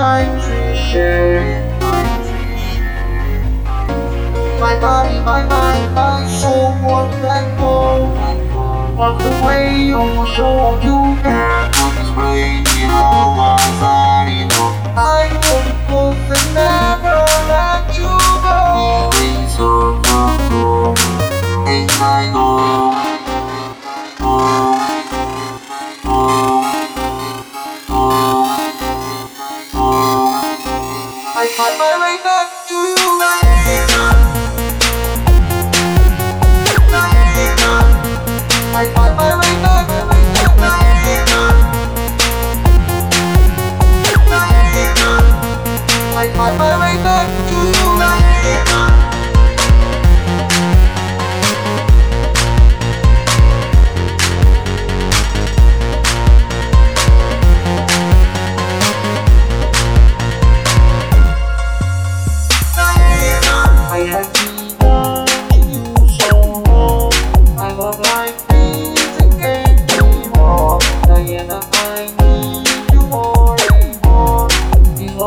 country. My body, my mind, my soul, one that hole of the way you show you can't this. I fight my way a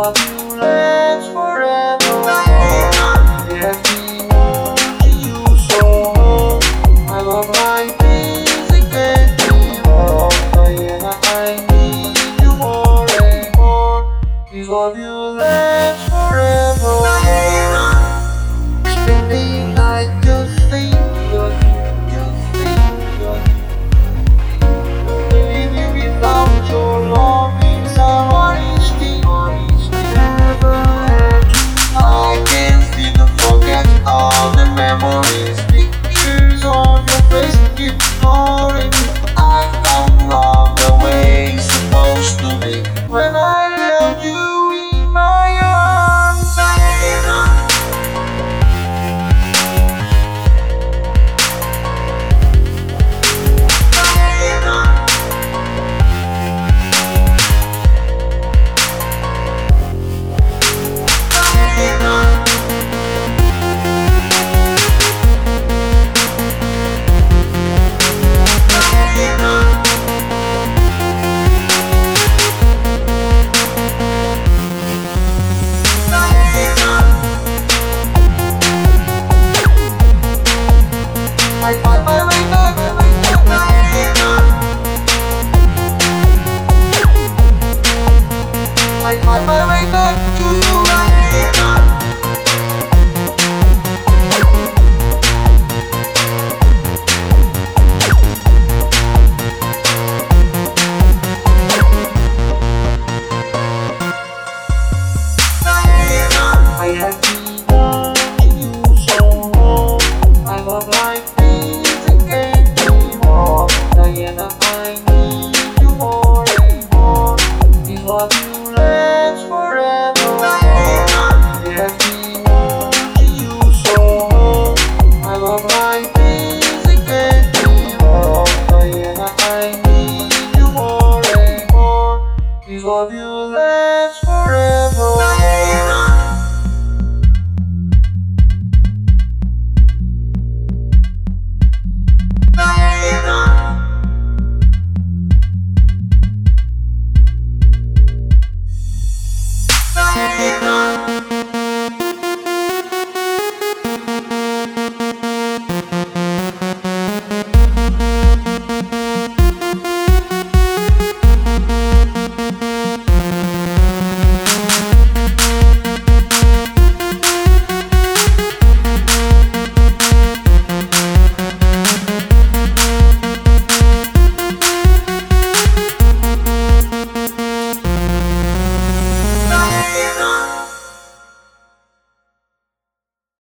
Love.